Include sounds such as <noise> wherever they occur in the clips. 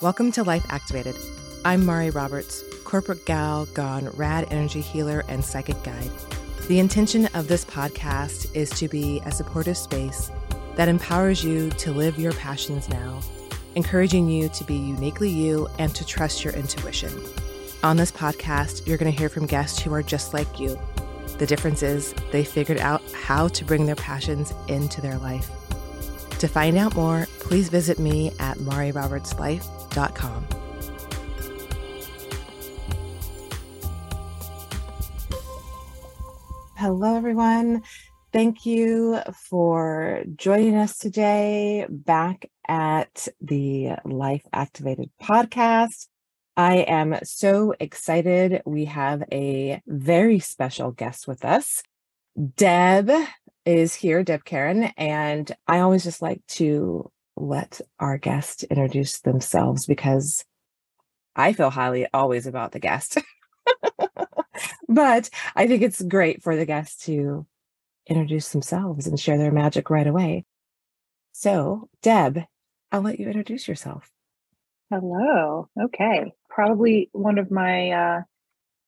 Welcome to Life Activated. I'm Mari Roberts, corporate gal gone rad energy healer and psychic guide. The intention of this podcast is to be a supportive space that empowers you to live your passions now, encouraging you to be uniquely you and to trust your intuition. On this podcast, you're going to hear from guests who are just like you. The difference is they figured out how to bring their passions into their life. To find out more, please visit me at marirobertslife.com. Hello, everyone. Thank you for joining us today back at the Life Activated podcast. I am so excited. We have a very special guest with us. Deb is here, Deb Caron, and I always just like to let our guest introduce themselves because I feel highly always about the guest. <laughs> but I think it's great for the guests to introduce themselves and share their magic right away. So, Deb, I'll let you introduce yourself. Hello. Okay. Probably one of my uh,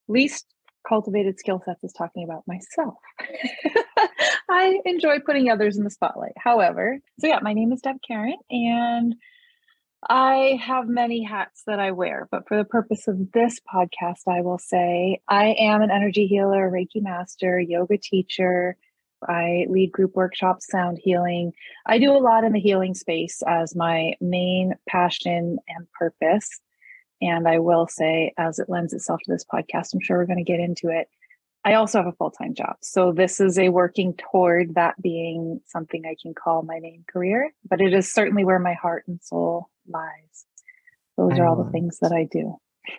least cultivated skill sets is talking about myself. <laughs> I enjoy putting others in the spotlight. However, so yeah, my name is Deb Caron and I have many hats that I wear, but for the purpose of this podcast, I will say I am an energy healer, Reiki master, yoga teacher. I lead group workshops, sound healing. I do a lot in the healing space as my main passion and purpose. And I will say, as it lends itself to this podcast, I'm sure we're going to get into it. I also have a full time job. So this is a working toward that being something I can call my main career, but it is certainly where my heart and soul lies. Those I are all the things it. that I do.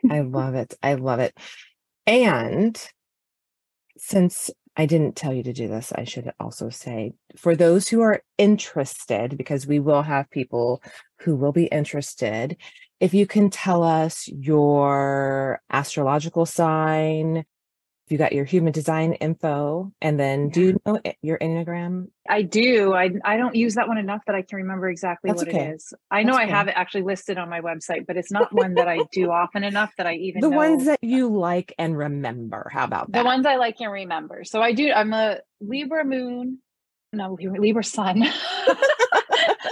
I love it. I love it. And since I didn't tell you to do this, I should also say for those who are interested, because we will have people who will be interested, if you can tell us your astrological sign, you got your human design info and then do you know your enneagram i do i i don't use that one enough that i can remember exactly That's what okay. it is i know That's i okay. have it actually listed on my website but it's not one that i <laughs> do often enough that i even the know. ones that you like and remember how about that the ones i like and remember so i do i'm a libra moon no libra sun <laughs>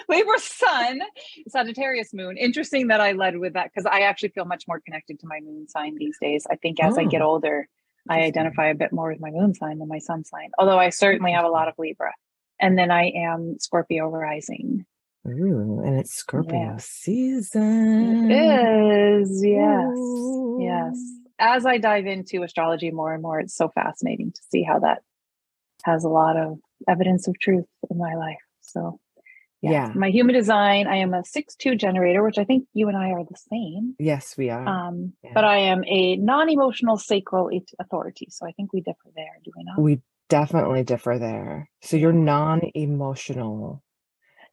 Libra sun, Sagittarius moon. Interesting that I led with that because I actually feel much more connected to my moon sign these days. I think as oh. I get oh. older, I identify a bit more with my moon sign than my sun sign, although I certainly have a lot of Libra. And then I am Scorpio rising. Ooh, and it's Scorpio season. It is, yes. Ooh. Yes. As I dive into astrology more and more, it's so fascinating to see how that has a lot of evidence of truth in my life. So yeah. yeah. My human design, I am a six-two generator, which I think you and I are the same. Yes, we are. Um, yeah. But I am a non-emotional sacral authority. So I think we differ there, do we not? We definitely differ there. So you're non-emotional.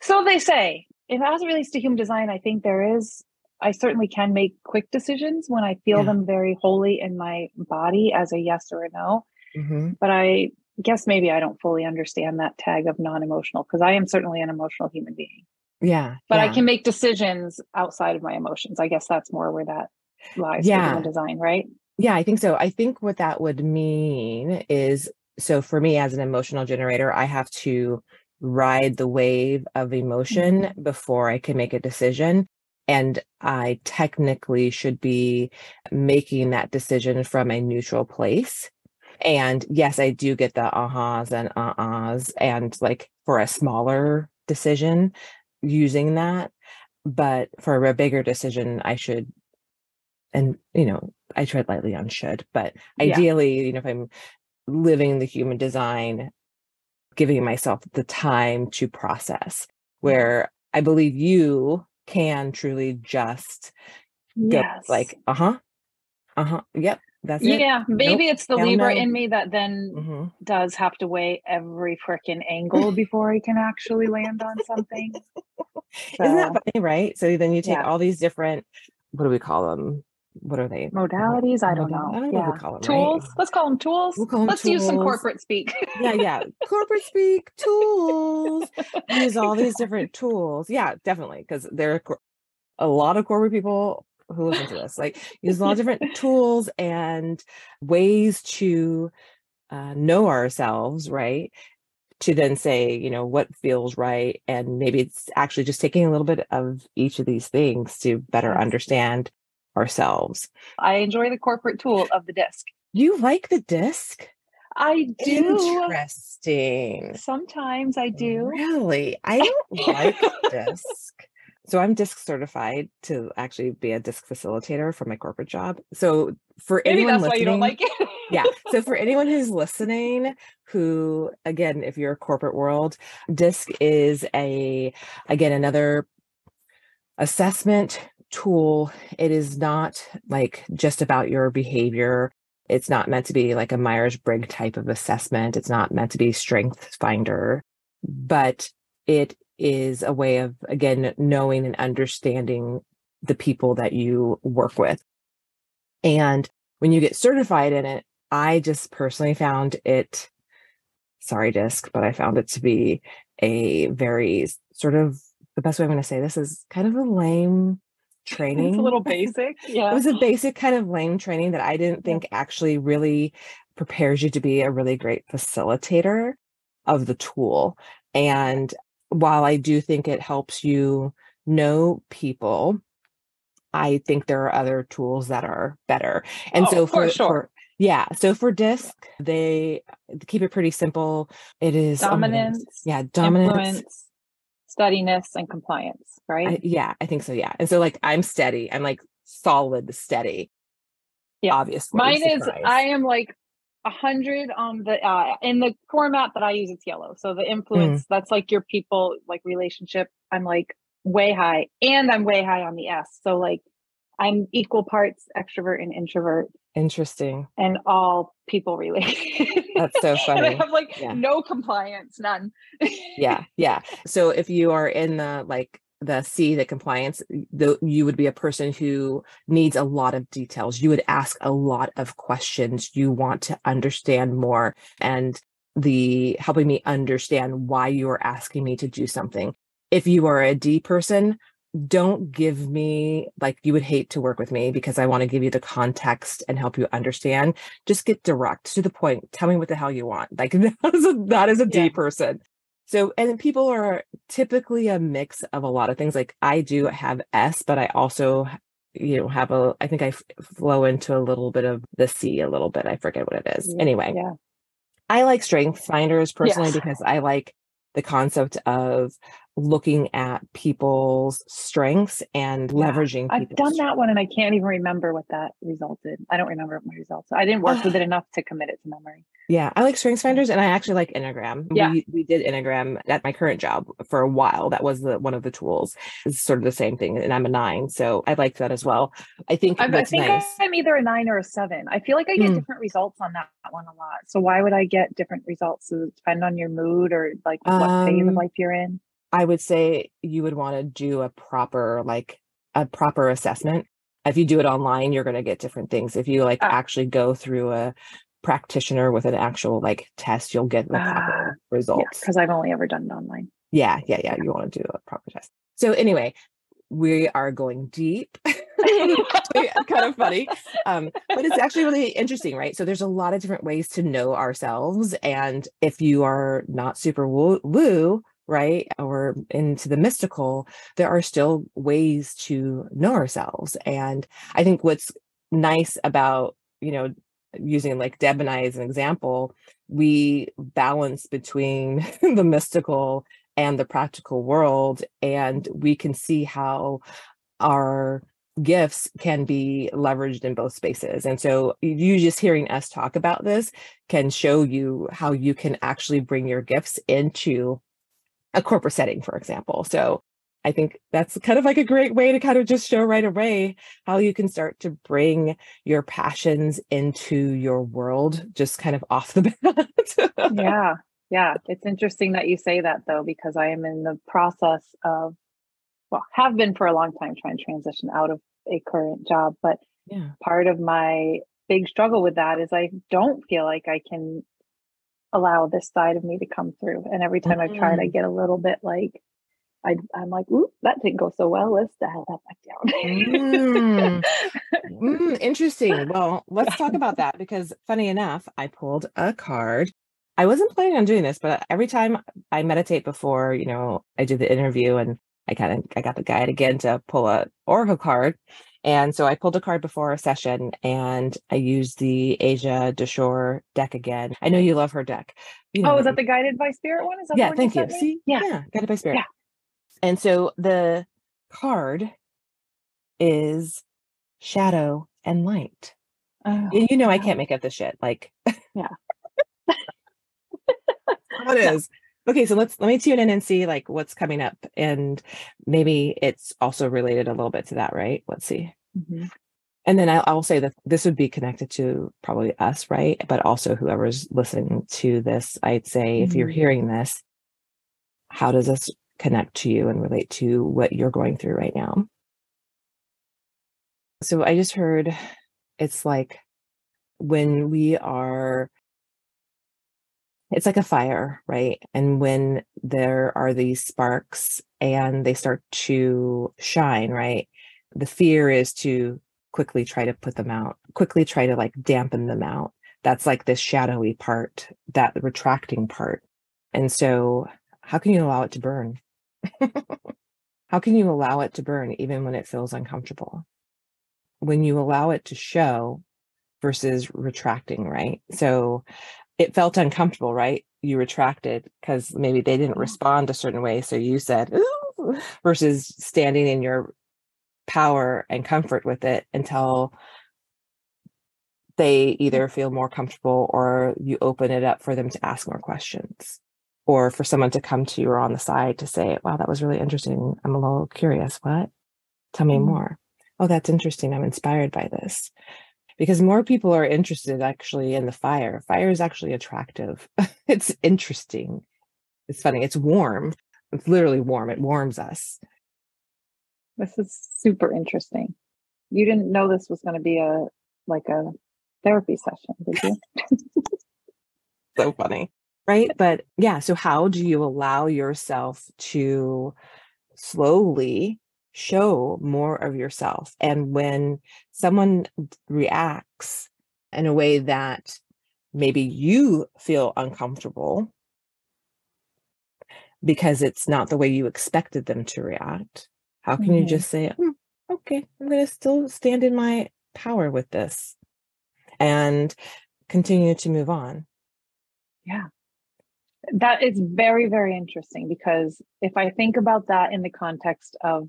So they say. If as it relates to human design, I think there is I certainly can make quick decisions when I feel yeah. them very wholly in my body as a yes or a no. Mm-hmm. But I guess maybe I don't fully understand that tag of non emotional because I am certainly an emotional human being. Yeah. But yeah. I can make decisions outside of my emotions. I guess that's more where that lies yeah. design, right? Yeah, I think so. I think what that would mean is so for me as an emotional generator, I have to ride the wave of emotion mm-hmm. before I can make a decision. And I technically should be making that decision from a neutral place and yes, I do get the ahas and uh-ahs and like for a smaller decision using that. But for a bigger decision, I should and you know, I tread lightly on should, but ideally, yeah. you know, if I'm living the human design, giving myself the time to process, where I believe you can truly just yes. go like, uh-huh, uh-huh, yep, that's it. Yeah, maybe nope. it's the Hell Libra no. in me that then mm-hmm. does have to weigh every freaking angle before he can actually land on something. So, <laughs> Isn't that funny, right? So then you take yeah. all these different, what do we call them? What are they? Modalities? I don't know. I don't know yeah. Them, tools. Right? Let's call them tools. We'll call them Let's tools. use some corporate speak. yeah, yeah. Corporate speak, tools. <laughs> use all these different tools. Yeah, definitely. Because there are a lot of corporate people who listen to this like use a lot of different <laughs> tools and ways to uh, know ourselves right to then say you know what feels right and maybe it's actually just taking a little bit of each of these things to better understand ourselves i enjoy the corporate tool of the disc you like the disc I do. Interesting. Sometimes I do. Really? I don't like <laughs> disc. So I'm disc certified to actually be a disc facilitator for my corporate job. So for Maybe anyone that's listening, why you don't like it. yeah. So for <laughs> anyone who's listening, who again, if you're a corporate world, disc is a again another assessment tool. It is not like just about your behavior. It's not meant to be like a Myers Briggs type of assessment. It's not meant to be strength finder, but it is a way of, again, knowing and understanding the people that you work with. And when you get certified in it, I just personally found it, sorry, disc, but I found it to be a very sort of the best way I'm going to say this is kind of a lame training. <laughs> It's a little <laughs> basic. Yeah. it was a basic kind of lame training that I didn't think actually really prepares you to be a really great facilitator of the tool. And while I do think it helps you know people, I think there are other tools that are better. And oh, so for, for, sure. for yeah, so for disc, they keep it pretty simple. It is dominance. Oh yeah, dominance. Influence, steadiness and compliance, right? I, yeah, I think so. Yeah. And so like I'm steady. I'm like solid steady. Yeah. Obviously. Mine is I am like a hundred on the uh in the format that I use it's yellow. So the influence, mm. that's like your people like relationship. I'm like way high and I'm way high on the S. So like I'm equal parts extrovert and introvert. Interesting. And all people related. That's so <laughs> funny. I have like yeah. no compliance, none. yeah, yeah. So if you are in the like the C, the compliance, the, you would be a person who needs a lot of details. You would ask a lot of questions. You want to understand more and the helping me understand why you are asking me to do something. If you are a D person, don't give me like you would hate to work with me because I want to give you the context and help you understand. Just get direct to the point. Tell me what the hell you want. Like <laughs> that is a that is a D yeah. person. So and people are typically a mix of a lot of things. Like I do have S, but I also you know have a I think I flow into a little bit of the C a little bit. I forget what it is. Yeah. Anyway. Yeah. I like strength finders personally yes. because I like the concept of looking at people's strengths and yeah, leveraging I've done strengths. that one and I can't even remember what that resulted. I don't remember my results. I didn't work with it enough to commit it to memory. Yeah, I like strengths finders and I actually like Enneagram. Yeah. We, we did Enneagram at my current job for a while. That was the one of the tools. It's sort of the same thing. And I'm a nine. So I like that as well. I think I, I think nice. I'm either a nine or a seven. I feel like I get Mm. different results on that one a lot. So why would I get different results? Does it depend on your mood or like what phase of Um, life you're in? I would say you would want to do a proper, like a proper assessment. If you do it online, you're going to get different things. If you like Ah. actually go through a practitioner with an actual like test, you'll get the proper Yeah, results. because I've only ever done it online. Yeah, yeah, yeah. You want to do a proper test. So anyway, we are going deep. <laughs> <laughs> Kind of funny. Um, but it's actually really interesting, right? So there's a lot of different ways to know ourselves. And if you are not super woo, woo right, or into the mystical, there are still ways to know ourselves. And I think what's nice about, you know, using like Deb and I as an example, we balance between <laughs> the mystical and the practical world and we can see how our gifts can be leveraged in both spaces and so you just hearing us talk about this can show you how you can actually bring your gifts into a corporate setting for example. So i think that's kind of like a great way to kind of just show right away how you can start to bring your passions into your world just kind of off the bat. Yeah yeah. It's interesting that you say that though because i am in the process of well have been for a long time trying to transition out of a current job but yeah. part of my big struggle with that is i don't feel like i can allow this side of me to come through and every time i've tried i Mm. get a little bit like I, I'm like, ooh, that didn't go so well. Let's dial that back down. mm. <laughs> Mm, interesting. Well, let's talk about <laughs> that because funny enough, I pulled a card. I wasn't planning on doing this, but every time I meditate before, you know, I do the interview and I kind of I got the guide again to pull a oracle card. And so I pulled a card before a session and I used the Asia Deshore deck again. I know you love her deck. You know, oh, is that the guided by spirit one? Is that yeah, thank you. See, yeah. yeah, guided by spirit. Yeah. And so the card is shadow and light. Oh, you know, I can't make up this shit. Like, yeah. <laughs> what <laughs> is? Okay, so let's let me tune in and see like what's coming up, and maybe it's also related a little bit to that, right? Let's see. Mm-hmm. And then I, I will say that this would be connected to probably us, right? But also whoever's listening to this, I'd say mm-hmm. if you're mm-hmm. hearing this, how does this connect to you and relate to what you're going through right now? So I just heard it's like when we are it's like a fire, right? And when there are these sparks and they start to shine, right? The fear is to quickly try to put them out, quickly try to like dampen them out. That's like this shadowy part, that retracting part. And so, how can you allow it to burn? <laughs> how can you allow it to burn even when it feels uncomfortable? When you allow it to show versus retracting, right? So, it felt uncomfortable, right? You retracted because maybe they didn't mm-hmm. respond a certain way. So you said, Ooh, versus standing in your power and comfort with it until they either feel more comfortable or you open it up for them to ask more questions or for someone to come to you or on the side to say, wow, that was really interesting. I'm a little curious. What? Tell me mm-hmm. more. Oh, that's interesting. I'm inspired by this because more people are interested actually in the fire. Fire is actually attractive. <laughs> it's interesting. It's funny. It's warm. It's literally warm. It warms us. This is super interesting. You didn't know this was going to be a like a therapy session, did you? so funny. Right? But yeah, so how do you allow yourself to slowly show more of yourself. And when someone reacts in a way that maybe you feel uncomfortable because it's not the way you expected them to react, how can mm-hmm. you just say, mm, okay, I'm going to still stand in my power with this and continue to move on? Yeah. That is very, very interesting because if I think about that in the context of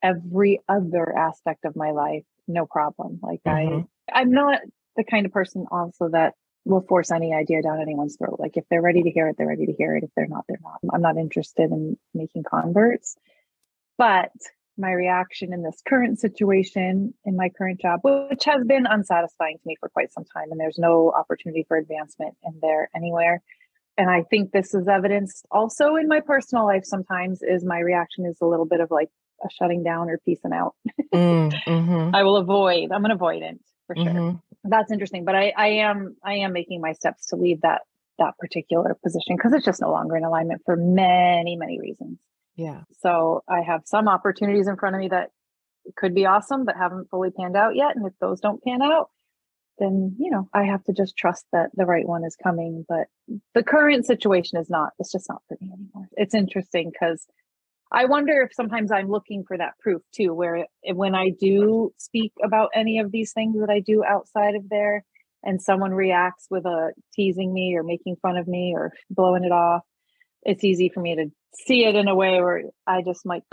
every other aspect of my life no problem like mm-hmm. i i'm not the kind of person also that will force any idea down anyone's throat like if they're ready to hear it they're ready to hear it if they're not they're not i'm not interested in making converts but my reaction in this current situation in my current job which has been unsatisfying to me for quite some time and there's no opportunity for advancement in there anywhere and i think this is evidenced also in my personal life sometimes is my reaction is a little bit of like a shutting down or peacing out. <laughs> mm, mm-hmm. I will avoid. I'm an avoidant for sure. Mm-hmm. That's interesting, but I, I am I am making my steps to leave that that particular position because it's just no longer in alignment for many many reasons. Yeah. So I have some opportunities in front of me that could be awesome, but haven't fully panned out yet. And if those don't pan out, then you know I have to just trust that the right one is coming. But the current situation is not. It's just not for me anymore. It's interesting because I wonder if sometimes I'm looking for that proof too, where when I do speak about any of these things that I do outside of there, and someone reacts with a teasing me or making fun of me or blowing it off, it's easy for me to see it in a way where I just might,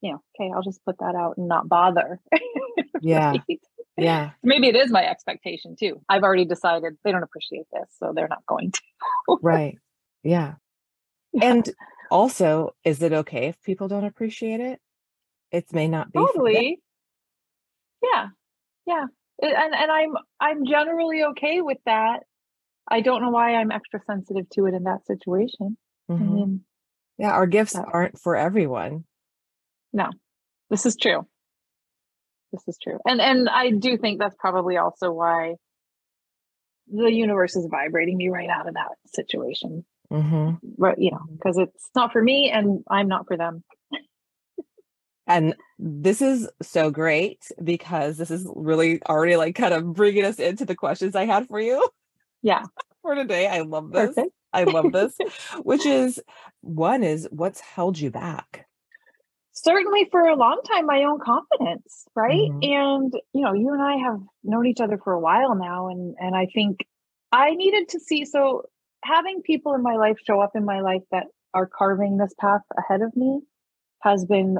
you know, okay, I'll just put that out and not bother. <laughs> Yeah. right? Yeah. Maybe it is my expectation too. I've already decided they don't appreciate this, so they're not going to. right. Yeah. <laughs> And also, is it okay if people don't appreciate it? It may not be totally. Yeah, yeah, and and I'm I'm generally okay with that. I don't know why I'm extra sensitive to it in that situation. Mm-hmm. I mean, yeah, our gifts aren't for everyone. No, this is true. This is true, and and I do think that's probably also why the universe is vibrating me right out of that situation mm-hmm. but you know because it's not for me and i'm not for them And this is so great because this is really already like kind of bringing us into the questions I had for you. Yeah. <laughs> For today. I love this. Perfect. I love this, <laughs> which is one is what's held you back? Certainly for a long time, my own confidence, right? Mhm. And you know, you and I have known each other for a while now, and and I think I needed to see so having people in my life show up in my life that are carving this path ahead of me has been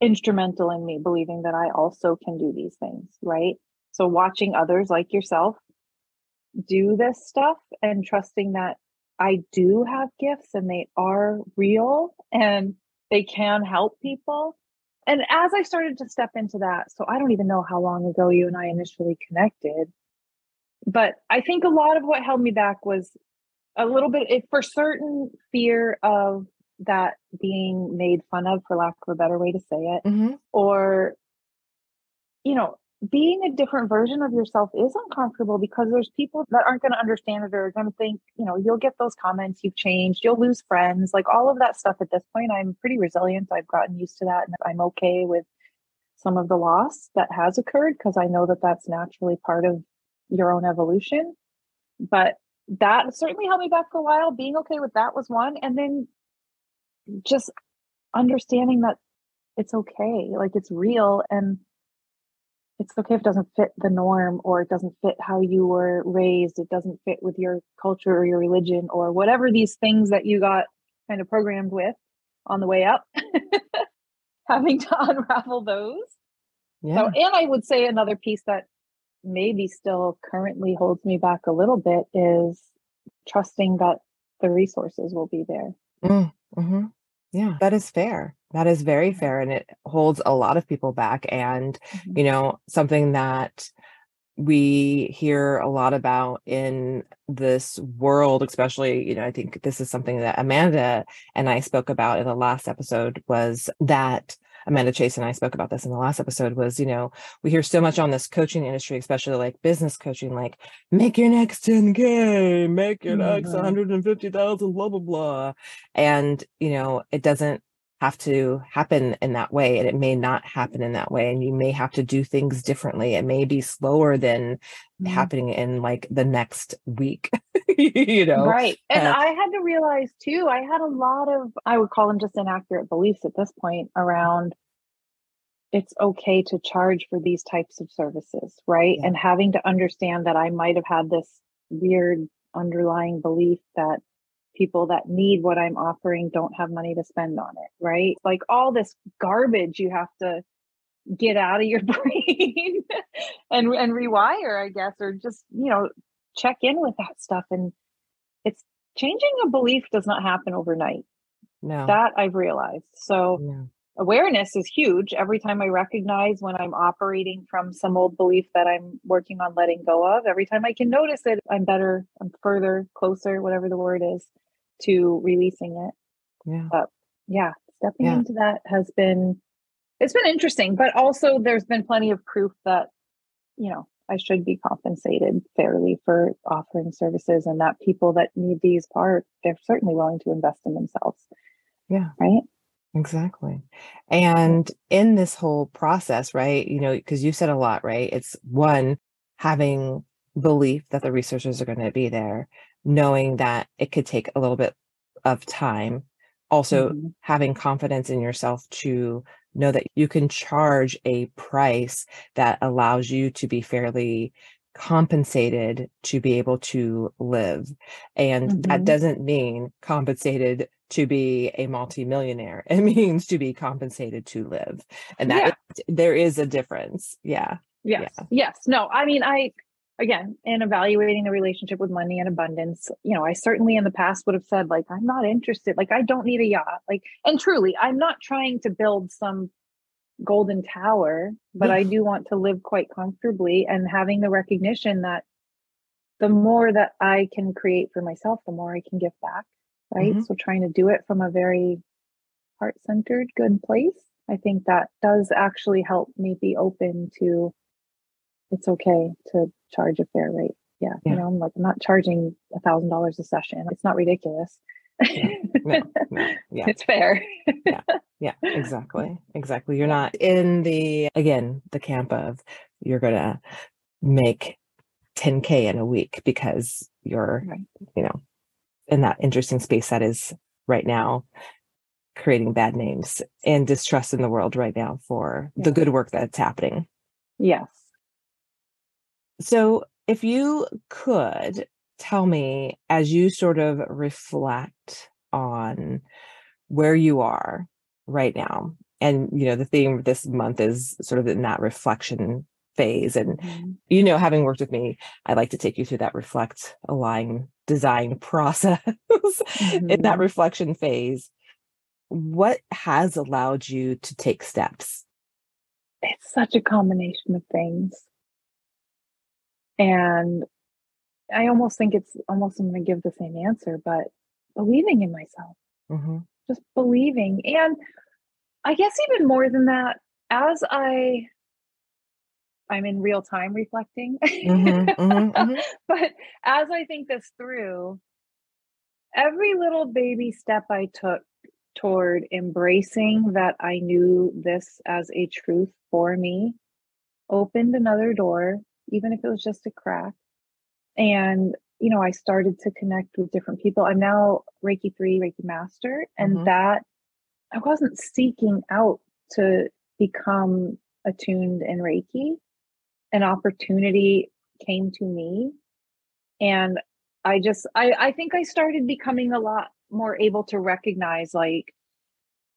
instrumental in me believing that I also can do these things, right? So watching others like yourself do this stuff and trusting that I do have gifts and they are real and they can help people. And as I started to step into that, so I don't even know how long ago you and I initially connected, but I think a lot of what held me back was a little bit, if for certain, fear of that being made fun of, for lack of a better way to say it, Mhm. or you know being a different version of yourself is uncomfortable because there's people that aren't going to understand it or are going to think you know you'll get those comments you've changed you'll lose friends like all of that stuff at this point. I'm pretty resilient. I've gotten used to that and i'm okay with some of the loss that has occurred because i know that that's naturally part of your own evolution. But that certainly held me back for a while. Being okay with that was one. And then just understanding that it's okay like it's real. And it's okay if it doesn't fit the norm or it doesn't fit how you were raised it doesn't fit with your culture or your religion or whatever these things that you got kind of programmed with on the way up <laughs> having to <laughs> unravel those Yeah. so and i would say another piece that maybe still currently holds me back a little bit is trusting that the resources will be there Mm, mhm. Yeah, that is fair. That is very fair. And it holds a lot of people back. And, Mhm. you know, something that we hear a lot about in this world, especially, you know, I think this is something that Amanda and I spoke about in the last episode was that Amanda Chase and I spoke about this in the last episode was, you know, we hear so much on this coaching industry, especially like business coaching, like make your next 10K, make your next Mhm. 150,000, blah, blah, blah. And, you know, it doesn't have to happen in that way. And it may not happen in that way. And you may have to do things differently. It may be slower than Mhm. happening in like the next week, <laughs> you know? Right. And uh, I had to realize too, I had a lot of, I would call them just inaccurate beliefs at this point around it's okay to charge for these types of services, right? Yeah. And having to understand that I might have had this weird underlying belief that people that need what I'm offering don't have money to spend on it, right? Like all this garbage you have to get out of your <laughs> brain and and rewire, I guess, or just, you know, check in with that stuff and it's changing a belief does not happen overnight. no, That I've realized. So no. awareness is huge. Every time I recognize when I'm operating from some old belief that I'm working on letting go of, every time I can notice it, I'm better, I'm further, closer, whatever the word is, to releasing it. Yeah. But yeah, stepping Yeah. into that has been it's been interesting, but also there's been plenty of proof that you know, I should be compensated fairly for offering services and that people that need these are they're certainly willing to invest in themselves, Yeah. right? Exactly. And in this whole process, right, you know, because you said a lot, right? It's one, having belief that the resources are going to be there, knowing that it could take a little bit of time. Also, Mhm. having confidence in yourself to know that you can charge a price that allows you to be fairly compensated to be able to live. And that Mhm. doesn't mean compensated to be a multimillionaire. <laughs> It means to be compensated to live. And that Yeah. is- there is a difference. Yeah. Yes. Yes. No, I mean, I, again, in evaluating the relationship with money and abundance, you know, I certainly in the past would have said, like, I'm not interested. Like, I don't need a yacht. Like, and truly, I'm not trying to build some golden tower, but I do want to live quite comfortably and having the recognition that the more that I can create for myself, the more I can give back. Right. Mhm. So trying to do it from a very heart centered, good place. I think that does actually help me be open to it's okay to charge a fair rate. Yeah. Yeah. You know, I'm like, I'm not charging a thousand dollars a session. It's not ridiculous. No, no, <laughs> yeah. It's fair. Yeah, exactly. <laughs> Exactly. You're not in the, again, the camp of you're going to make 10K in a week because you're, right. you know, in that interesting space that is right now creating bad names and distrust in the world right now for yeah. the good work that's happening. Yes. So, if you could tell me as you sort of reflect on where you are right now, and you know, the theme this month is sort of in that reflection phase. And, mm-hmm. you know, having worked with me, I like to take you through that reflect, align, design <laughs> process mm-hmm. in that mm-hmm. reflection phase. What has allowed you to take steps? It's such a combination of things. And I almost think it's almost I'm going to give the same answer, but believing in myself, mm-hmm. just believing. And I guess even more than that, as I I'm in real time reflecting. Mm-hmm, mm-hmm, <laughs> mm-hmm. but as I think this through, every little baby step I took toward embracing that I knew this as a truth for me opened another door even if it was just a crack. And, you know, I started to connect with different people. I'm now Reiki 3, Reiki Master, and mm-hmm. that I wasn't seeking out to become attuned in Reiki. An opportunity came to me. And I just, I, I think I started becoming a lot more able to recognize like,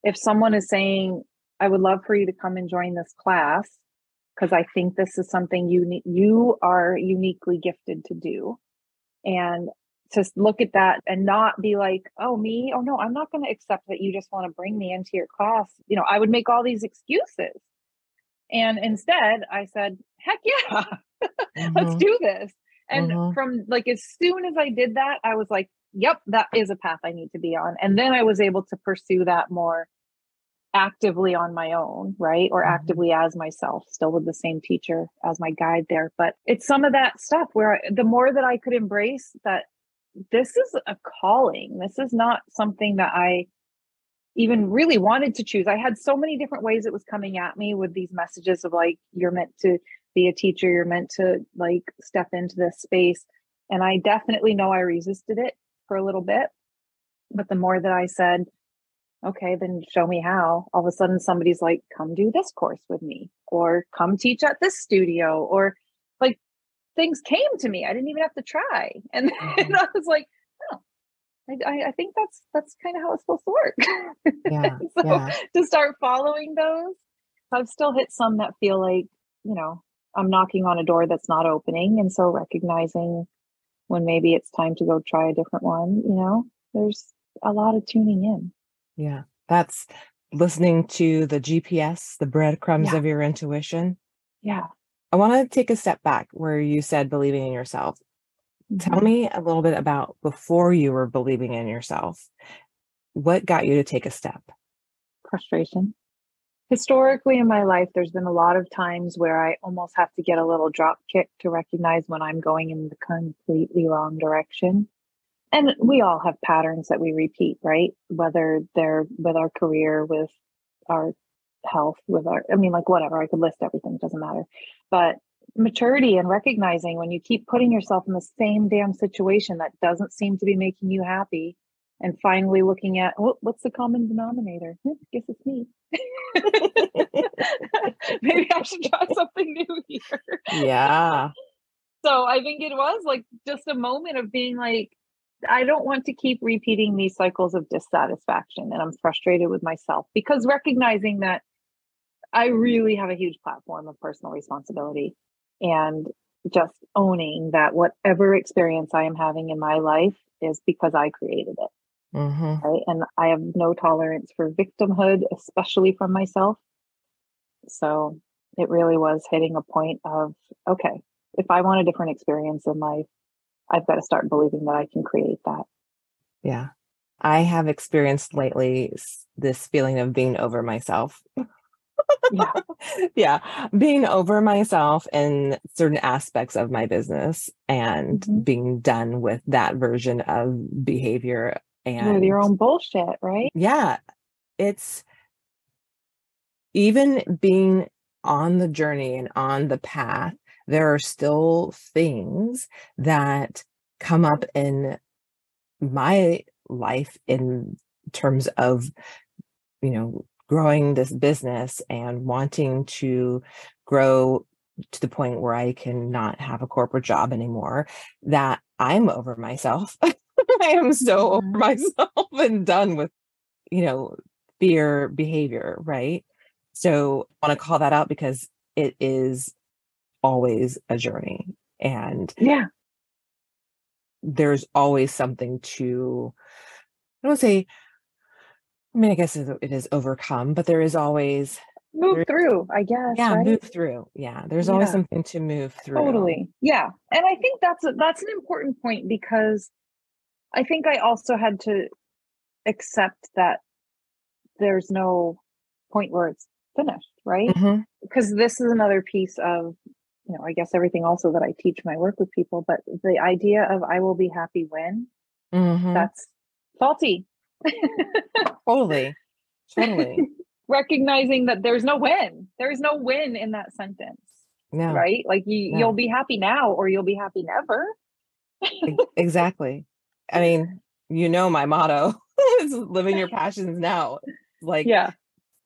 if someone is saying, I would love for you to come and join this class, because I think this is something you you are uniquely gifted to do. And to look at that and not be like, oh, me, oh no, I'm not going to accept that you just want to bring me into your class. You know, I would make all these excuses. And instead, I said, heck yeah, <laughs> mm-hmm. let's do this. And mm-hmm. from like as soon as I did that, I was like, yep, that is a path I need to be on. And then I was able to pursue that more actively on my own, right? Or mm-hmm. actively as myself, still with the same teacher as my guide there. But it's some of that stuff where I, the more that I could embrace that this is a calling, this is not something that I even really wanted to choose. I had so many different ways it was coming at me with these messages of like, you're meant to be a teacher, you're meant to like step into this space. And I definitely know I resisted it for a little bit. But the more that I said, okay, then show me how. All of a sudden, somebody's like, come do this course with me, or come teach at this studio, or like things came to me. I didn't even have to try. <laughs> And, mm-hmm. and I was like, oh, I, I think that's that's kind of how it's supposed to work. Yeah, <laughs> so yeah. to start following those, I've still hit some that feel like, you know, I'm knocking on a door that's not opening. And so recognizing when maybe it's time to go try a different one, you know, there's a lot of tuning in. Yeah. That's listening to the GPS, the breadcrumbs yeah. of your intuition. Yeah. I want to take a step back where you said believing in yourself. Mm-hmm. Tell me a little bit about before you were believing in yourself. What got you to take a step? Frustration. Historically in my life, there's been a lot of times where I almost have to get a little drop kick to recognize when I'm going in the completely wrong direction and we all have patterns that we repeat right? Whether they're with our career with our health with our i mean like whatever i could list everything it doesn't matter. But maturity and recognizing when you keep putting yourself in the same damn situation that doesn't seem to be making you happy and finally looking at oh, what's the common denominator? Hmm, guess it's me. <laughs> Maybe i should try <laughs> something new here. Yeah. <laughs> So i think it was like just a moment of being like I don't want to keep repeating these cycles of dissatisfaction and I'm frustrated with myself because recognizing that I really have a huge platform of personal responsibility and just owning that whatever experience I am having in my life is because I created it. Mm-hmm. Right. And I have no tolerance for victimhood, especially from myself. So it really was hitting a point of okay, if I want a different experience in life, I've got to start believing that I can create that. Yeah. I have experienced lately this feeling of being over myself. yeah. <laughs> yeah. Being over myself in certain aspects of my business and mm-hmm. being done with that version of behavior and with your own bullshit, right? Yeah. It's even being on the journey and on the path, there are still things that come up in my life in terms of, you know, growing this business and wanting to grow to the point where I can not have a corporate job anymore, that I'm over myself. <laughs> I am so over mm-hmm. myself <laughs> and done with, you know, fear behavior, right? So I want to call that out because it is always a journey. And yeah, there's always something to, I don't say, I mean, I guess it is overcome, but there is always move through, I guess. Yeah, right? move through. Yeah, there's always something to move through. Totally. Yeah, and I think that's a, that's an important point because I think I also had to accept that there's no point where it's finished, right? Mm-hmm. Because this is another piece of, you know, I guess everything also that I teach my work with people, but the idea of I will be happy when mm-hmm. that's faulty. totally. Totally. <laughs> Recognizing that there's no win. There's no win in that sentence. No. Right? Like you you'll be happy now or you'll be happy never. exactly. I mean, you know my motto <laughs> is living your <laughs> passions now. Like yeah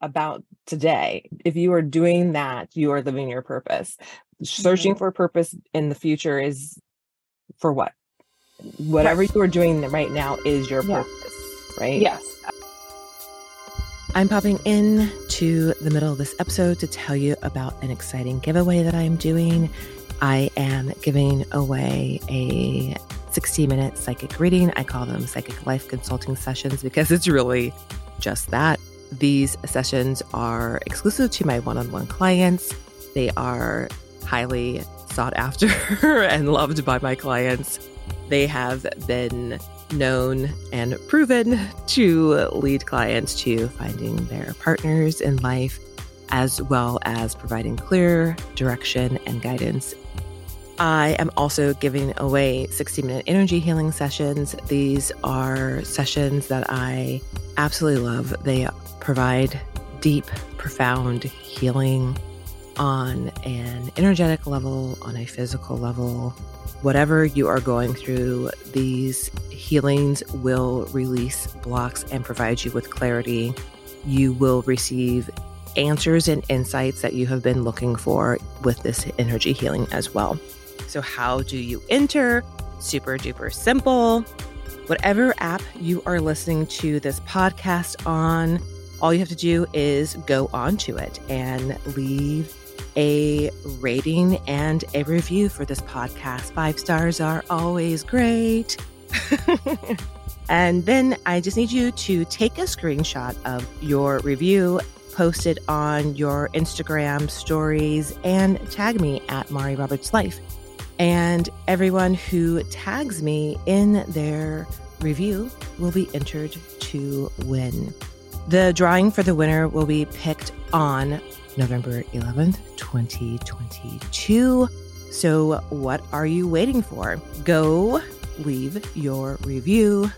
about today. If you are doing that, you are living your purpose. Searching mm-hmm. for purpose in the future is for what? Whatever you are doing right now is your yeah. purpose, right? Yes. I'm popping in to the middle of this episode to tell you about an exciting giveaway that I'm doing. I am giving away a 60 minute psychic reading. I call them psychic life consulting sessions because it's really just that. These sessions are exclusive to my one on one clients. They are highly sought after <laughs> and loved by my clients. They have been known and proven to lead clients to finding their partners in life, as well as providing clear direction and guidance. I am also giving away 60 minute energy healing sessions. These are sessions that I absolutely love. They provide deep, profound healing on an energetic level, on a physical level. Whatever you are going through, these healings will release blocks and provide you with clarity. You will receive answers and insights that you have been looking for with this energy healing as well. So, how do you enter? Super duper simple. Whatever app you are listening to this podcast on, all you have to do is go onto it and leave a rating and a review for this podcast. Five stars are always great. <laughs> and then I just need you to take a screenshot of your review, post it on your Instagram stories, and tag me at Mari Roberts Life. And everyone who tags me in their review will be entered to win. The drawing for the winner will be picked on November 11th, 2022. So, what are you waiting for? Go leave your review,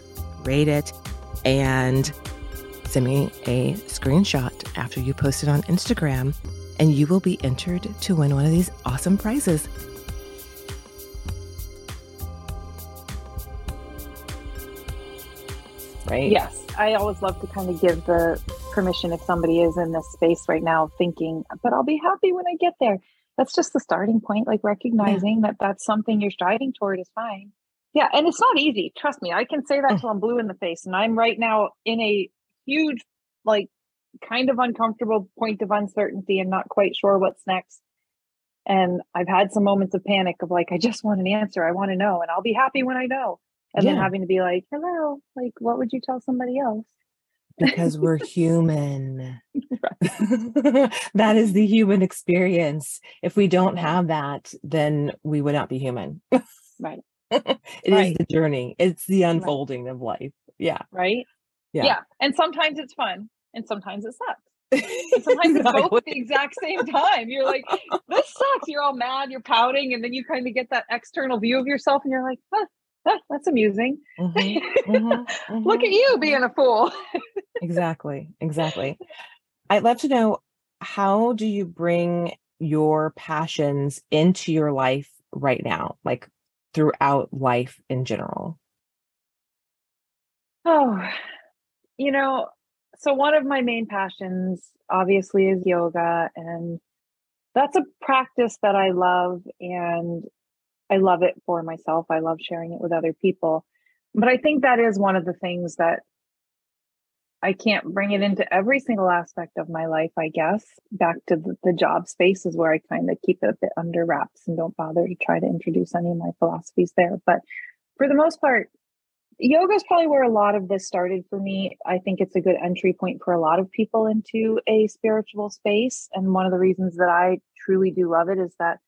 rate it, and send me a screenshot after you post it on Instagram, and you will be entered to win one of these awesome prizes. Right? Yes. I always love to kind of give the permission if somebody is in this space right now thinking, but I'll be happy when I get there. That's just the starting point, like recognizing yeah. that that's something you're striving toward is fine. Yeah. And it's not easy. Trust me, I can say that mm. till I'm blue in the face. And I'm right now in a huge, like, kind of uncomfortable point of uncertainty and not quite sure what's next. And I've had some moments of panic of like, I just want an answer. I want to know, and I'll be happy when I know and yeah. then having to be like hello like what would you tell somebody else? Because we're <laughs> human. <laughs> <laughs> That is the human experience. If we don't have that then we would not be human. Right. It right. is the journey. It's the unfolding right. of life. Yeah. Right? Yeah. yeah. And sometimes it's fun and sometimes it sucks. And sometimes it's both at the exact same time. You're like, this sucks. You're all mad, you're pouting, and then you kind of get that external view of yourself, and you're like, huh, <laughs> that's amusing. Mm-hmm, mm-hmm, mm-hmm. <laughs> Look at you being a fool. <laughs> exactly. Exactly. I'd love to know how do you bring your passions into your life right now, like throughout life in general? Oh, you know, so one of my main passions obviously is yoga and that's a practice that I love and I love it for myself. I love sharing it with other people. But I think that is one of the things that I can't bring it into every single aspect of my life, I guess. Back to the, the job space is where I kind of keep it a bit under wraps and don't bother to try to introduce any of my philosophies there. But for the most part, yoga is probably where a lot of this started for me. I think it's a good entry point for a lot of people into a spiritual space. And one of the reasons that I truly do love it is that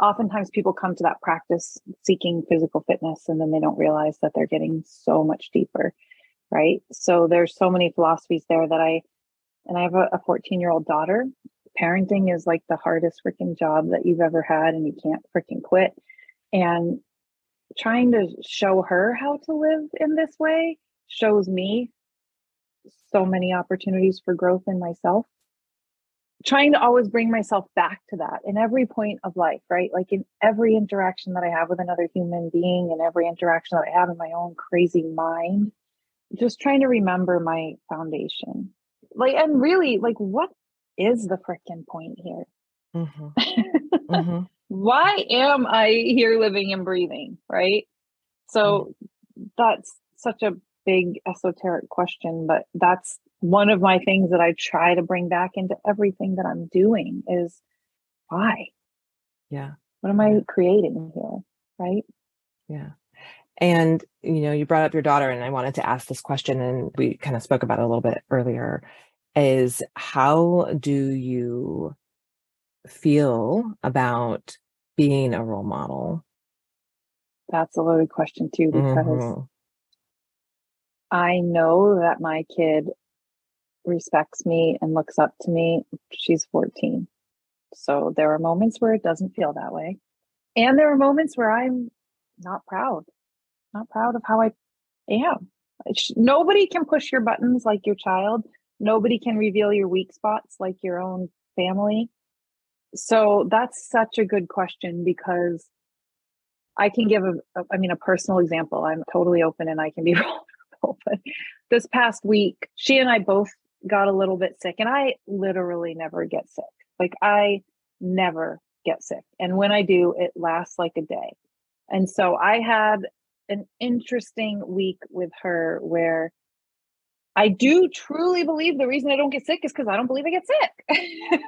oftentimes people come to that practice seeking physical fitness and then they don't realize that they're getting so much deeper right? So there's so many philosophies there that I, and I have a 14 year old daughter. Parenting is like the hardest freaking job that you've ever had, and you can't freaking quit. And trying to show her how to live in this way shows me so many opportunities for growth in myself. Trying to always bring myself back to that in every point of life, right? Like in every interaction that I have with another human being, and every interaction that I have in my own crazy mind, just trying to remember my foundation. Like, and really, like, what is the freaking point here? Mm-hmm. <laughs> Mm-hmm. Why am I here living and breathing? Right. So mm-hmm. that's such a big esoteric question, but that's one of my things that I try to bring back into everything that I'm doing is why? Yeah. What am I creating here? Right. Yeah. And, you know, you brought up your daughter, and I wanted to ask this question, and we kind of spoke about it a little bit earlier is how do you feel about being a role model? That's a loaded question, too, because mm-hmm. I know that my kid respects me and looks up to me. She's 14. So there are moments where it doesn't feel that way. And there are moments where I'm not proud not proud of how I am. Nobody can push your buttons like your child. Nobody can reveal your weak spots like your own family. So that's such a good question because I can give a, I mean, a personal example. I'm totally open and I can be <laughs> vulnerable. But this past week, she and I both got a little bit sick, and I literally never get sick. Like, I never get sick. And when I do, it lasts like a day. And so I had an interesting week with her where I do truly believe the reason I don't get sick is because I don't believe I get sick.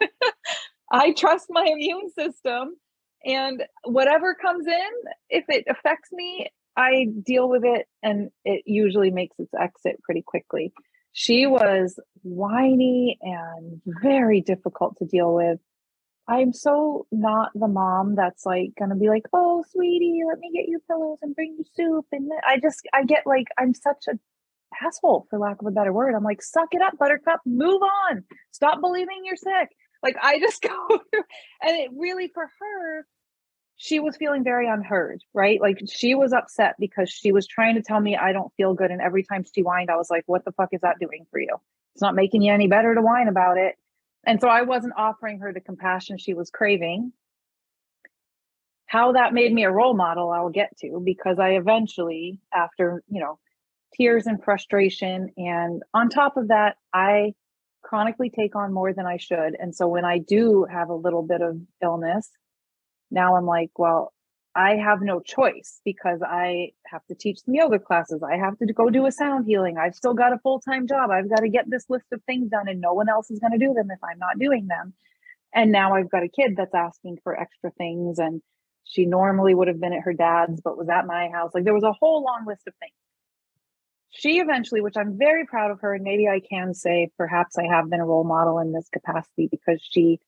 <laughs> I trust my immune system and whatever comes in, if it affects me, I deal with it and it usually makes its exit pretty quickly. She was whiny and very difficult to deal with. I'm so not the mom that's like gonna be like, oh, sweetie, let me get you pillows and bring you soup. And I just, I get like, I'm such a asshole for lack of a better word. I'm like, suck it up, buttercup, move on. Stop believing you're sick. Like I just <laughs> go and it really for her, she was feeling very unheard, right? Like she was upset because she was trying to tell me I don't feel good. And every time she whined, I was like, what the fuck is that doing for you? It's not making you any better to whine about it. And so I wasn't offering her the compassion she was craving. How that made me a role model, I'll get to because I eventually, after, you know, tears and frustration, and on top of that, I chronically take on more than I should. And so when I do have a little bit of illness, now I'm like, well, I have no choice because I have to teach some yoga classes. I have to go do a sound healing. I've still got a full time job. I've got to get this list of things done, and no one else is going to do them if I'm not doing them. And now I've got a kid that's asking for extra things. And she normally would have been at her dad's, but was at my house. Like there was a whole long list of things. She eventually, which I'm very proud of her, and maybe I can say perhaps I have been a role model in this capacity because she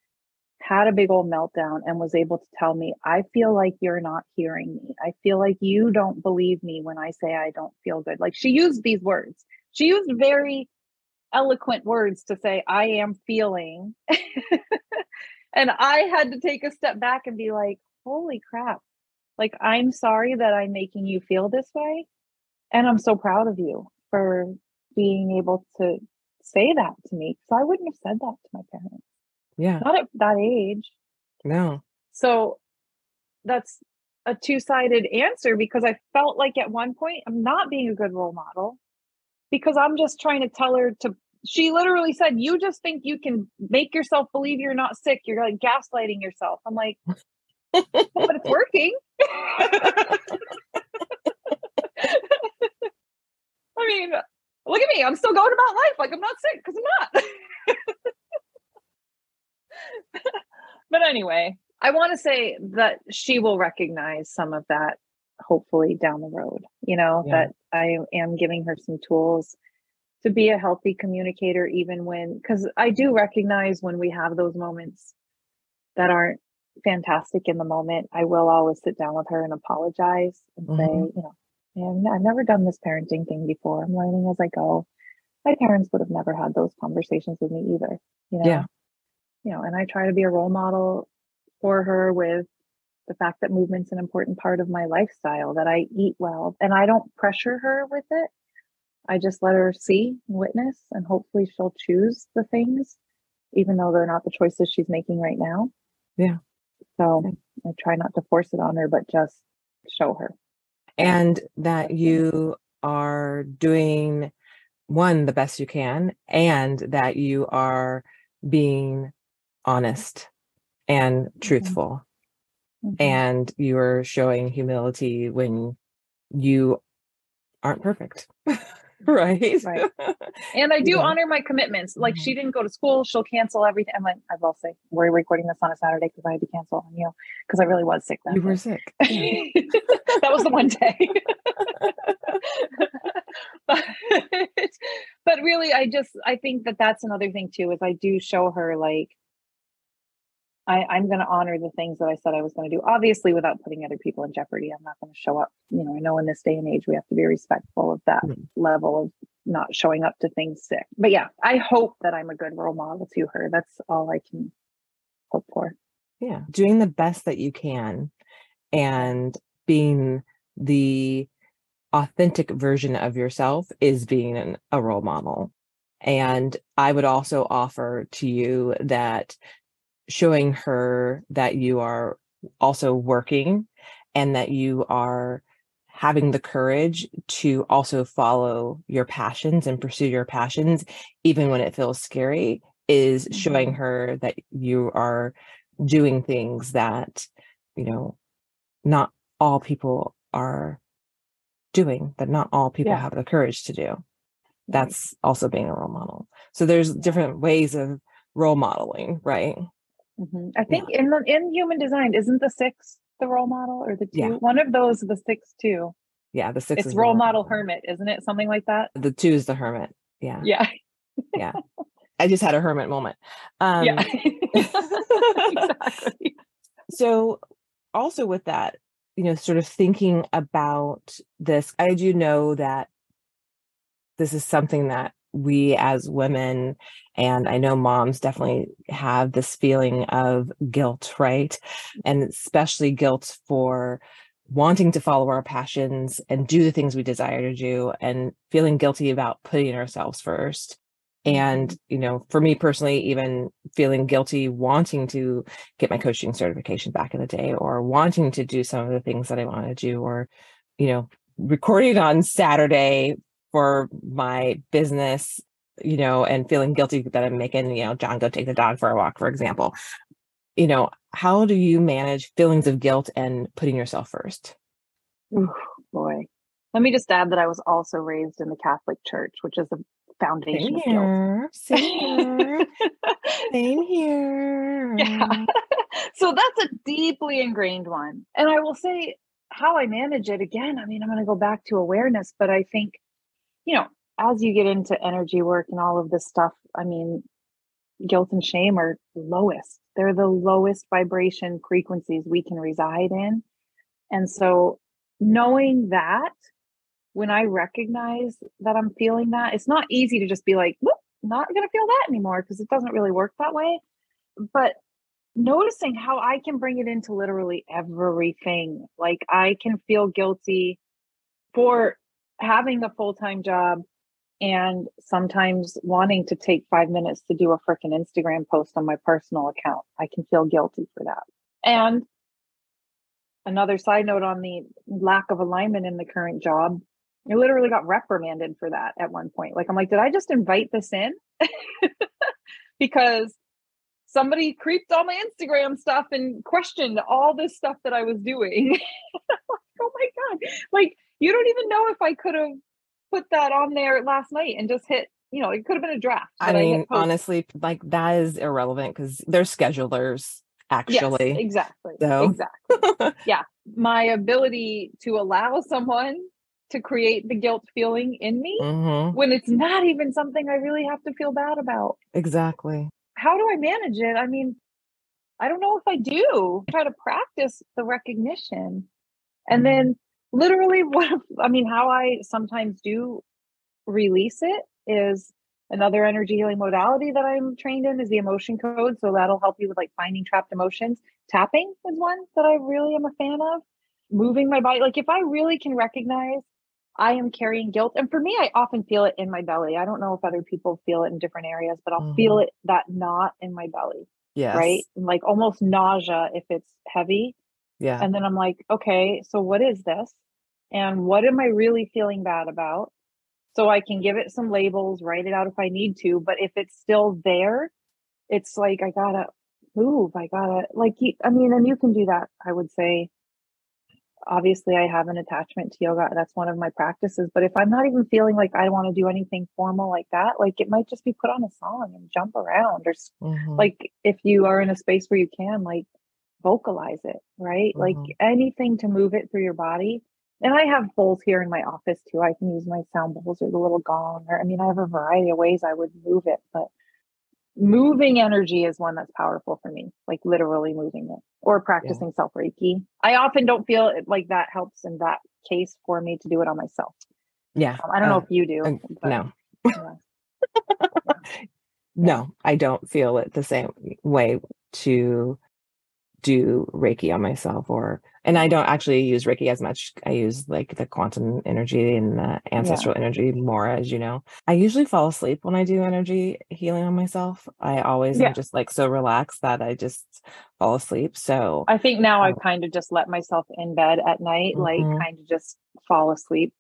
had a big old meltdown and was able to tell me, I feel like you're not hearing me. I feel like you don't believe me when I say I don't feel good. Like she used these words. She used very eloquent words to say, I am feeling. <laughs> and I had to take a step back and be like, holy crap. Like, I'm sorry that I'm making you feel this way. And I'm so proud of you for being able to say that to me because I wouldn't have said that to my parents. Yeah. Not at that age. No. So that's a two-sided answer because I felt like at one point I'm not being a good role model because I'm just trying to tell her to she literally said, You just think you can make yourself believe you're not sick. You're like gaslighting yourself. I'm like, but it's working. <laughs> I mean, look at me. I'm still going about life like I'm not sick because I'm not. <laughs> <laughs> but anyway, I want to say that she will recognize some of that hopefully down the road, you know, yeah. that I am giving her some tools to be a healthy communicator, even when, because I do recognize when we have those moments that aren't fantastic in the moment, I will always sit down with her and apologize and mm-hmm. say, you know, and I've never done this parenting thing before. I'm learning as I go. My parents would have never had those conversations with me either. You know? Yeah. You know, and I try to be a role model for her with the fact that movement's an important part of my lifestyle, that I eat well, and I don't pressure her with it. I just let her see, and witness, and hopefully she'll choose the things, even though they're not the choices she's making right now. Yeah. So I try not to force it on her, but just show her. And that you are doing one, the best you can, and that you are being honest and mm-hmm. truthful. Mm-hmm. And you are showing humility when you aren't perfect. <laughs> right right and <laughs> i do yeah. honor my commitments like mm-hmm. she didn't go to school she'll cancel everything i'm like i will say we're recording this on a saturday because i had to cancel on you because i really was sick that you day. were sick <laughs> that was the one day but, but really i just i think that that's another thing too is i do show her like I, am going to honor the things that I said I was going to do, obviously without putting other people in jeopardy. I'm not going to show up. You know, I know in this day and age, we have to be respectful of that mm-hmm. level of not showing up to things sick. But yeah, I hope that I'm a good role model to her. That's all I can hope for. Yeah. Doing the best that you can and being the authentic version of yourself is being an, a role model. And I would also offer to you that showing her that you are also working and that you are having the courage to also follow your passions and pursue your passions even when it feels scary is showing mm-hmm. her that you are doing things that you know not all people are doing that not all people yeah. have the courage to do that's also being a role model so there's different ways of role modeling right Mm-hmm. I think yeah. in the in human design, isn't the six the role model or the two? Yeah. One of those the six too. Yeah, the six. It's role model hermit, isn't it? Something like that. The two is the hermit. Yeah. Yeah. <laughs> yeah. I just had a hermit moment. Um, yeah. <laughs> <laughs> exactly. So, also with that, you know, sort of thinking about this, I do know that this is something that we as women and i know moms definitely have this feeling of guilt right? And especially guilt for wanting to follow our passions and do the things we desire to do and feeling guilty about putting ourselves first. And you know for me personally even feeling guilty wanting to get my coaching certification back in the day or wanting to do some of the things that i want to do or you know recording on saturday for my business, you know, and feeling guilty that I'm making, you know, John go take the dog for a walk, for example. You know, how do you manage feelings of guilt and putting yourself first? Ooh, boy. Let me just add that I was also raised in the Catholic Church, which is a foundation Same here. Same here. <laughs> Same here. Yeah. <laughs> so that's a deeply ingrained one. And I will say how I manage it again. I mean, I'm going to go back to awareness, but I think you know, as you get into energy work and all of this stuff, I mean, guilt and shame are lowest. They're the lowest vibration frequencies we can reside in. And so knowing that when I recognize that I'm feeling that, it's not easy to just be like, whoop, not going to feel that anymore because it doesn't really work that way. But noticing how I can bring it into literally everything. Like I can feel guilty for having a full time job and sometimes wanting to take five minutes to do a freaking Instagram post on my personal account. I can feel guilty for that. And another side note on the lack of alignment in the current job, I literally got reprimanded for that at one point. Like, I'm like, did I just invite this in? <laughs> because somebody creeped on my Instagram stuff and questioned all this stuff that I was doing. <laughs> oh my God. Like, you don't even know if I could have put that on there last night and just hit you know, it could have been a draft. I mean, I honestly, like that is irrelevant because they're schedulers actually. Yes, exactly. So. Exactly. <laughs> yeah. My ability to allow someone to create the guilt feeling in me mm-hmm. when it's not even something I really have to feel bad about. Exactly. How do I manage it? I mean, I don't know if I do. Try to practice the recognition. And mm-hmm. then literally <laughs> what I mean, how I sometimes do release it is another energy healing modality that I'm trained in is the emotion code. So that'll help you with like finding trapped emotions. Tapping is one that I really am a fan of. Moving my body. Like if I really can recognize I am carrying guilt. And for me, I often feel it in my belly. I don't know if other people feel it in different areas, but I'll mm-hmm. feel it that knot in my belly. Yeah. Right. Like almost nausea if it's heavy. Yeah. And then I'm like, okay, so what is this? And what am I really feeling bad about? So I can give it some labels, write it out if I need to. But if it's still there, it's like I gotta move. I gotta like I mean, and you can do that, I would say. Obviously, I have an attachment to yoga. That's one of my practices. But if I'm not even feeling like I want to do anything formal like that, like it might just be put on a song and jump around, or mm-hmm. like if you are in a space where you can, like vocalize it, right? Mm-hmm. Like anything to move it through your body. And I have bowls here in my office too. I can use my sound bowls or the little gong, or I mean, I have a variety of ways I would move it, but moving energy is one that's powerful for me, like literally moving it or practicing yeah. self Reiki. I often don't feel it, like that helps in that case for me to do it on myself. Yeah. Um, I don't uh, know if you do. Uh, but, no. <laughs> Yeah. no, I don't feel it the same way to do Reiki on myself or and I don't actually use Reiki as much. I use like the quantum energy and the ancestral yeah. energy more, as you know. I usually fall asleep when I do energy healing on myself. I always yeah. am just like so relaxed that I just fall asleep. So I think now um, I kind of just let myself in bed at night, mm-hmm. like kind of just fall asleep.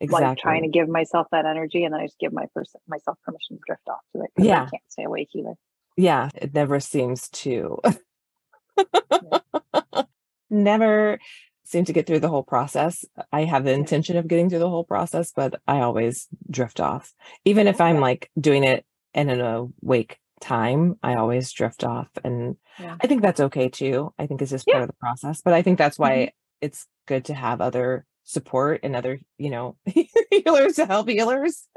Exactly. Like trying to give myself that energy and then I just give my first myself permission to drift off to it. Yeah. I can't stay awake either. Yeah. It never seems to <laughs> Never seem to get through the whole process. I have the intention of getting through the whole process, but I always drift off. Even if I'm like doing it in an awake time, I always drift off. And yeah. I think that's okay too. I think it's just yeah. part of the process. But I think that's why mm-hmm. it's good to have other support and other, you know, <laughs> healers to help healers.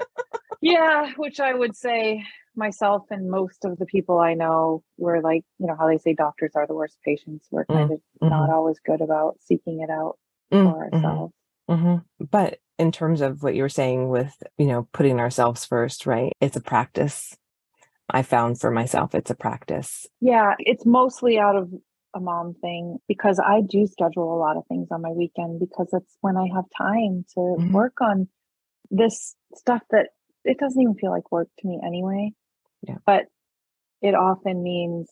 Yeah, which I would say myself and most of the people I know were like, you know, how they say doctors are the worst patients. We're kind mm, of mm-hmm. not always good about seeking it out mm, for mm-hmm. ourselves. Mm-hmm. But in terms of what you were saying with, you know, putting ourselves first, right? It's a practice. I found for myself, it's a practice. Yeah, it's mostly out of a mom thing because I do schedule a lot of things on my weekend because it's when I have time to mm-hmm. work on this stuff that it doesn't even feel like work to me anyway. Yeah. But it often means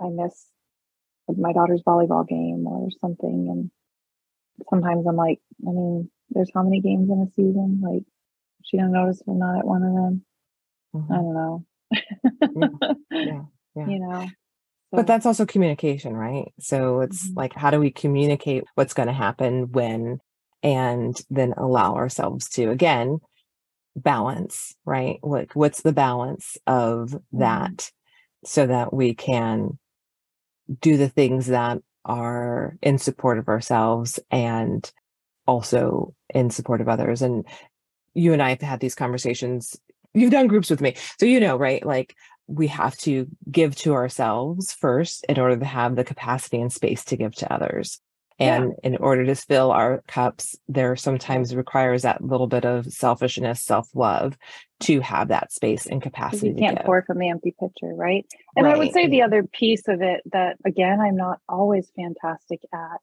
I miss my daughter's volleyball game or something. And sometimes I'm like, I mean, there's how many games in a season? Like, she don't notice we're not at one of them. Mm-hmm. I don't know. yeah. <laughs> yeah. yeah. You know. So. But that's also communication, right? So it's mm-hmm. like, how do we communicate what's going to happen when, and then allow ourselves to, again, balance, right? Like what's the balance of mm-hmm. that so that we can do the things that are in support of ourselves and also in support of others. And you and I have had these conversations. You've done groups with me. So you know, right? Like we have to give to ourselves first in order to have the capacity and space to give to others. And yeah. in order to fill our cups, there sometimes requires that little bit of selfishness, self love to have that space and capacity. You can't pour from the empty pitcher, right? And right. I would say the other piece of it that, again, I'm not always fantastic at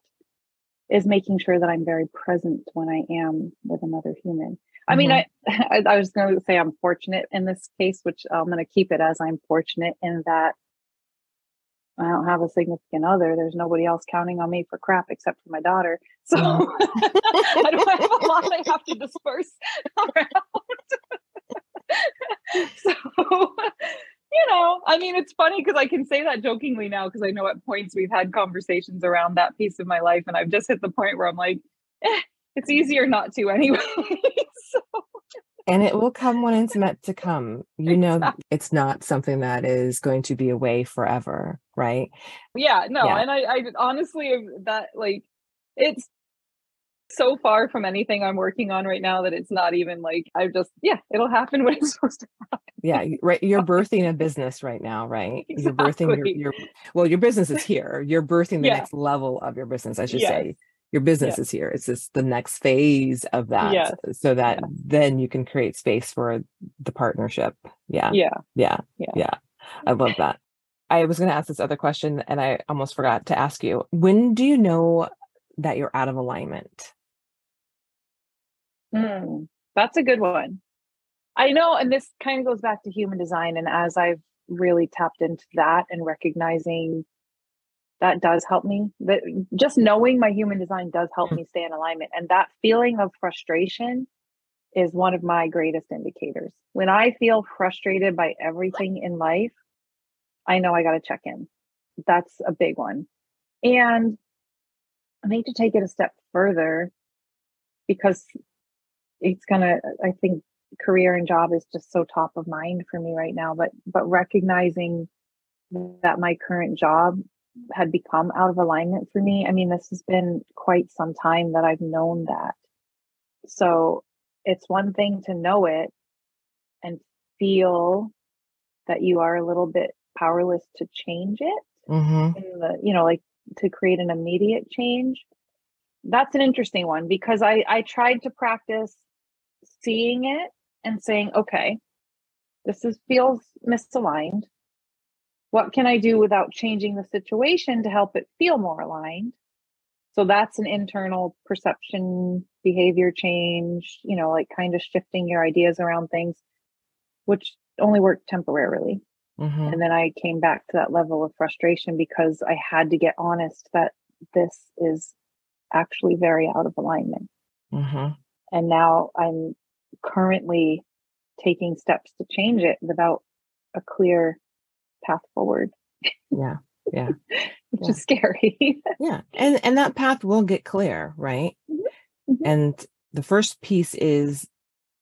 is making sure that I'm very present when I am with another human. I mean, mm-hmm. I, <laughs> I, I was going to say I'm fortunate in this case, which I'm going to keep it as I'm fortunate in that I don't have a significant other. There's nobody else counting on me for crap except for my daughter. So <laughs> I don't have a lot I have to disperse <laughs> around. <laughs> so, you know, I mean, it's funny because I can say that jokingly now because I know at points we've had conversations around that piece of my life. And I've just hit the point where I'm like, eh, it's easier not to anyway. so and it will come when it's meant to come you know it's not something that is going to be away forever right yeah no yeah. and I, I honestly um, that like it's so far from anything i'm working on right now that it's not even like i just yeah it'll happen <laughs> when it's supposed to happen yeah right you're <laughs> birthing a business right now right exactly. you're birthing your, your, well your business is here you're birthing the yeah. next level of your business i should yes. say your business yeah. is here. It's just the next phase of that. Yes. So that yeah. then you can create space for the partnership. Yeah. Yeah. Yeah. Yeah. yeah. I love <laughs> that. I was going to ask this other question and I almost forgot to ask you. When do you know that you're out of alignment? Mm, that's a good one. I know, and this kind of goes back to human design. And as I've really tapped into that and recognizing that does help me. That just knowing my human design does help mm. me stay in alignment and that feeling of frustration is one of my greatest indicators. When i feel frustrated by everything in life i know i got to check in. That's a big one. And i need to take it a step further because it's gonna i think career and job is just so top of mind for me right now but but recognizing that my current job had become out of alignment for me. I mean, this has been quite some time that I've known that. So it's one thing to know it and feel that you are a little bit powerless to change it. Mm-hmm. The, you know, like to create an immediate change. That's an interesting one because I I tried to practice seeing it and saying, okay, this is feels misaligned what can I do without changing the situation to help it feel more aligned? So that's an internal perception behavior change, you know, like kind of shifting your ideas around things, which only worked temporarily. Mm-hmm. And then I came back to that level of frustration because I had to get honest that this is actually very out of alignment. Mm-hmm. And now I'm currently taking steps to change it without a clear path forward. Yeah. Yeah. <laughs> Which yeah. is scary. <laughs> yeah. And and that path will get clear, right? Mm-hmm. mm-hmm. And the first piece is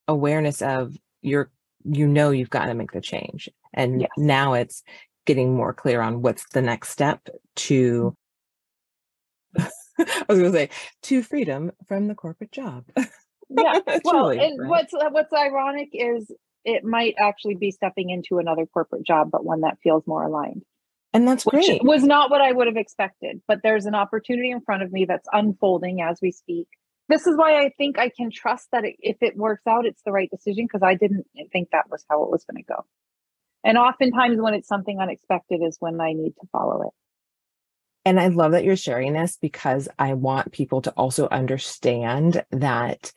awareness of your you know you've got to make the change. And yes. now it's getting more clear on what's the next step to <laughs> I was going to say to freedom from the corporate job. yeah. Well, and right? what's what's ironic is it might actually be stepping into another corporate job, but one that feels more aligned. And that's great. was not what I would have expected, but there's an opportunity in front of me that's unfolding as we speak. This is why I think I can trust that it, if it works out, it's the right decision because I didn't think that was how it was going to go. And oftentimes, when it's something unexpected, is when I need to follow it. And I love that you're sharing this because I want people to also understand that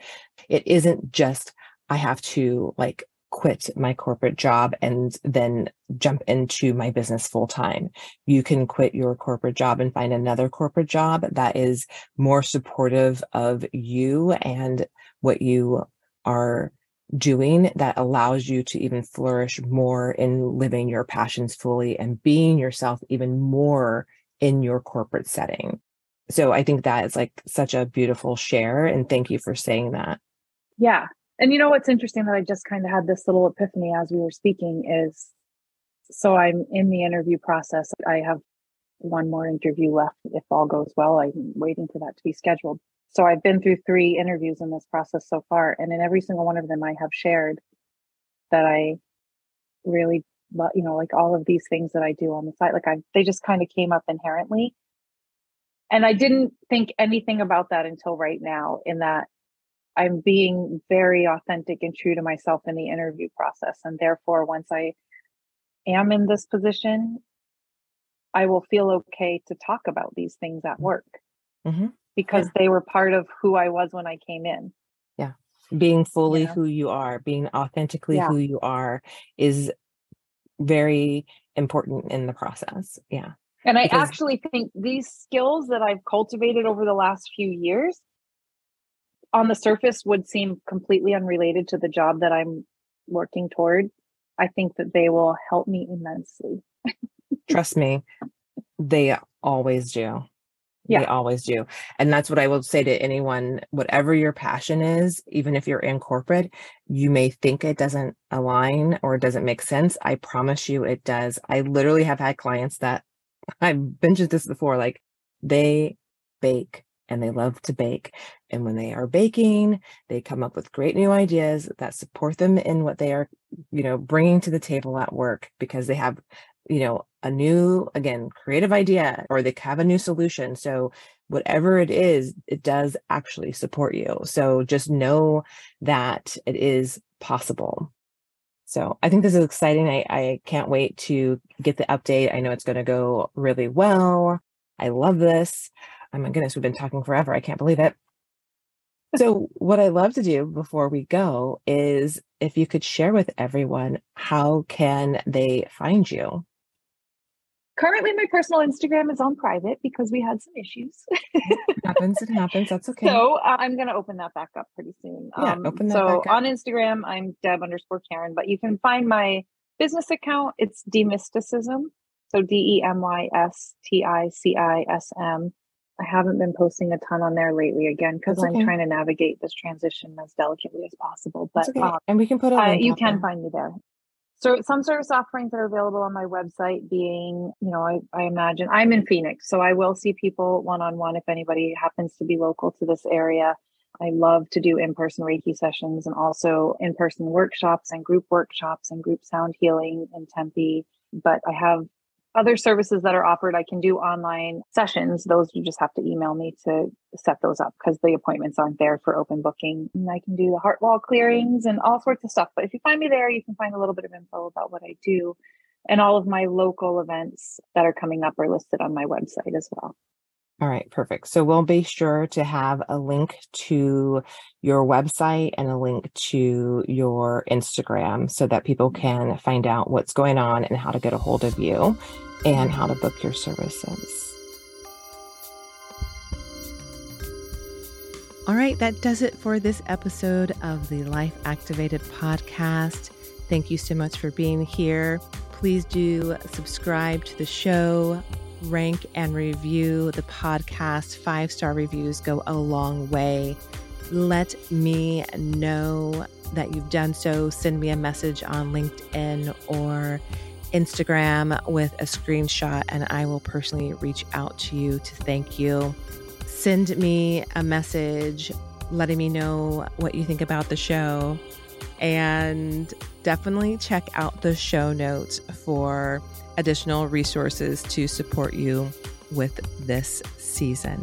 it isn't just I have to like quit my corporate job and then jump into my business full time. You can quit your corporate job and find another corporate job that is more supportive of you and what you are doing that allows you to even flourish more in living your passions fully and being yourself even more in your corporate setting. So I think that is like such a beautiful share. And thank you for saying that. Yeah. And you know what's interesting that I just kind of had this little epiphany as we were speaking is so I'm in the interview process. I have one more interview left if all goes well. I'm waiting for that to be scheduled. So I've been through three interviews in this process so far. And in every single one of them, I have shared that I really you know, like all of these things that I do on the site, like I, they just kind of came up inherently. And I didn't think anything about that until right now, in that I'm being very authentic and true to myself in the interview process. And therefore, once I am in this position, I will feel okay to talk about these things at work mm-hmm. because yeah. they were part of who I was when I came in. Yeah. being fully Yeah. who you are, being authentically Yeah. who you are is very important in the process. Yeah. And I Because- actually think these skills that I've cultivated over the last few years on the surface would seem completely unrelated to the job that I'm working toward. I think that they will help me immensely. <laughs> Trust me, they always do. Yeah. They always do. And that's what I will say to anyone whatever your passion is, even if you're in corporate, you may think it doesn't align or it doesn't make sense. I promise you it does. I literally have had clients that <laughs> I've mentioned this before, like they bake and they love to bake. And when they are baking, they come up with great new ideas that support them in what they are, you know, bringing to the table at work because they have, you know, a new, again, creative idea or they have a new solution. So, whatever it is, it does actually support you. So, just know that it is possible. So I think this is exciting. I, I can't wait to get the update. I know it's going to go really well. I love this. Oh my goodness, we've been talking forever. I can't believe it. So, what I love to do before we go is if you could share with everyone how can they find you? Currently, my personal Instagram is on private because we had some issues. It <laughs> happens, it happens. That's okay. So uh, I'm going to open that back up pretty soon. Yeah, Um, open that so back up. on Instagram, I'm Deb underscore Caron, but you can find my business account. It's Demysticism. So D E M Y S T I C I S M. I haven't been posting a ton on there lately again because That's I'm trying to navigate this transition as delicately as possible. But okay. um, and we can put uh, you can there. find me there. So some service offerings that are available on my website being, you know, I, I imagine I'm in Phoenix, so I will see people one on one if anybody happens to be local to this area. I love to do in-person Reiki sessions and also in-person workshops and group workshops and group sound healing in Tempe. But I have other services that are offered. I can do online sessions. Those you just have to email me to set those up because the appointments aren't there for open booking. And I can do the heart wall clearings and all sorts of stuff. But if you find me there, you can find a little bit of info about what I do. And all of my local events that are coming up are listed on my website as well. All right, perfect. So we'll be sure to have a link to your website and a link to your Instagram so that people mm-hmm. can find out what's going on and how to get a hold of you and how to mm-hmm. book your services. All right, that does it for this episode of the Life Activated podcast. Thank you so much for being here. Please do subscribe to the show, rank and review the podcast. Five star reviews go a long way. Let me know that you've done so. Send me a message on LinkedIn or Instagram with a screenshot, and I will personally reach out to you to thank you. Send me a message letting me know what you think about the show. And definitely check out the show notes for additional resources to support you with this season.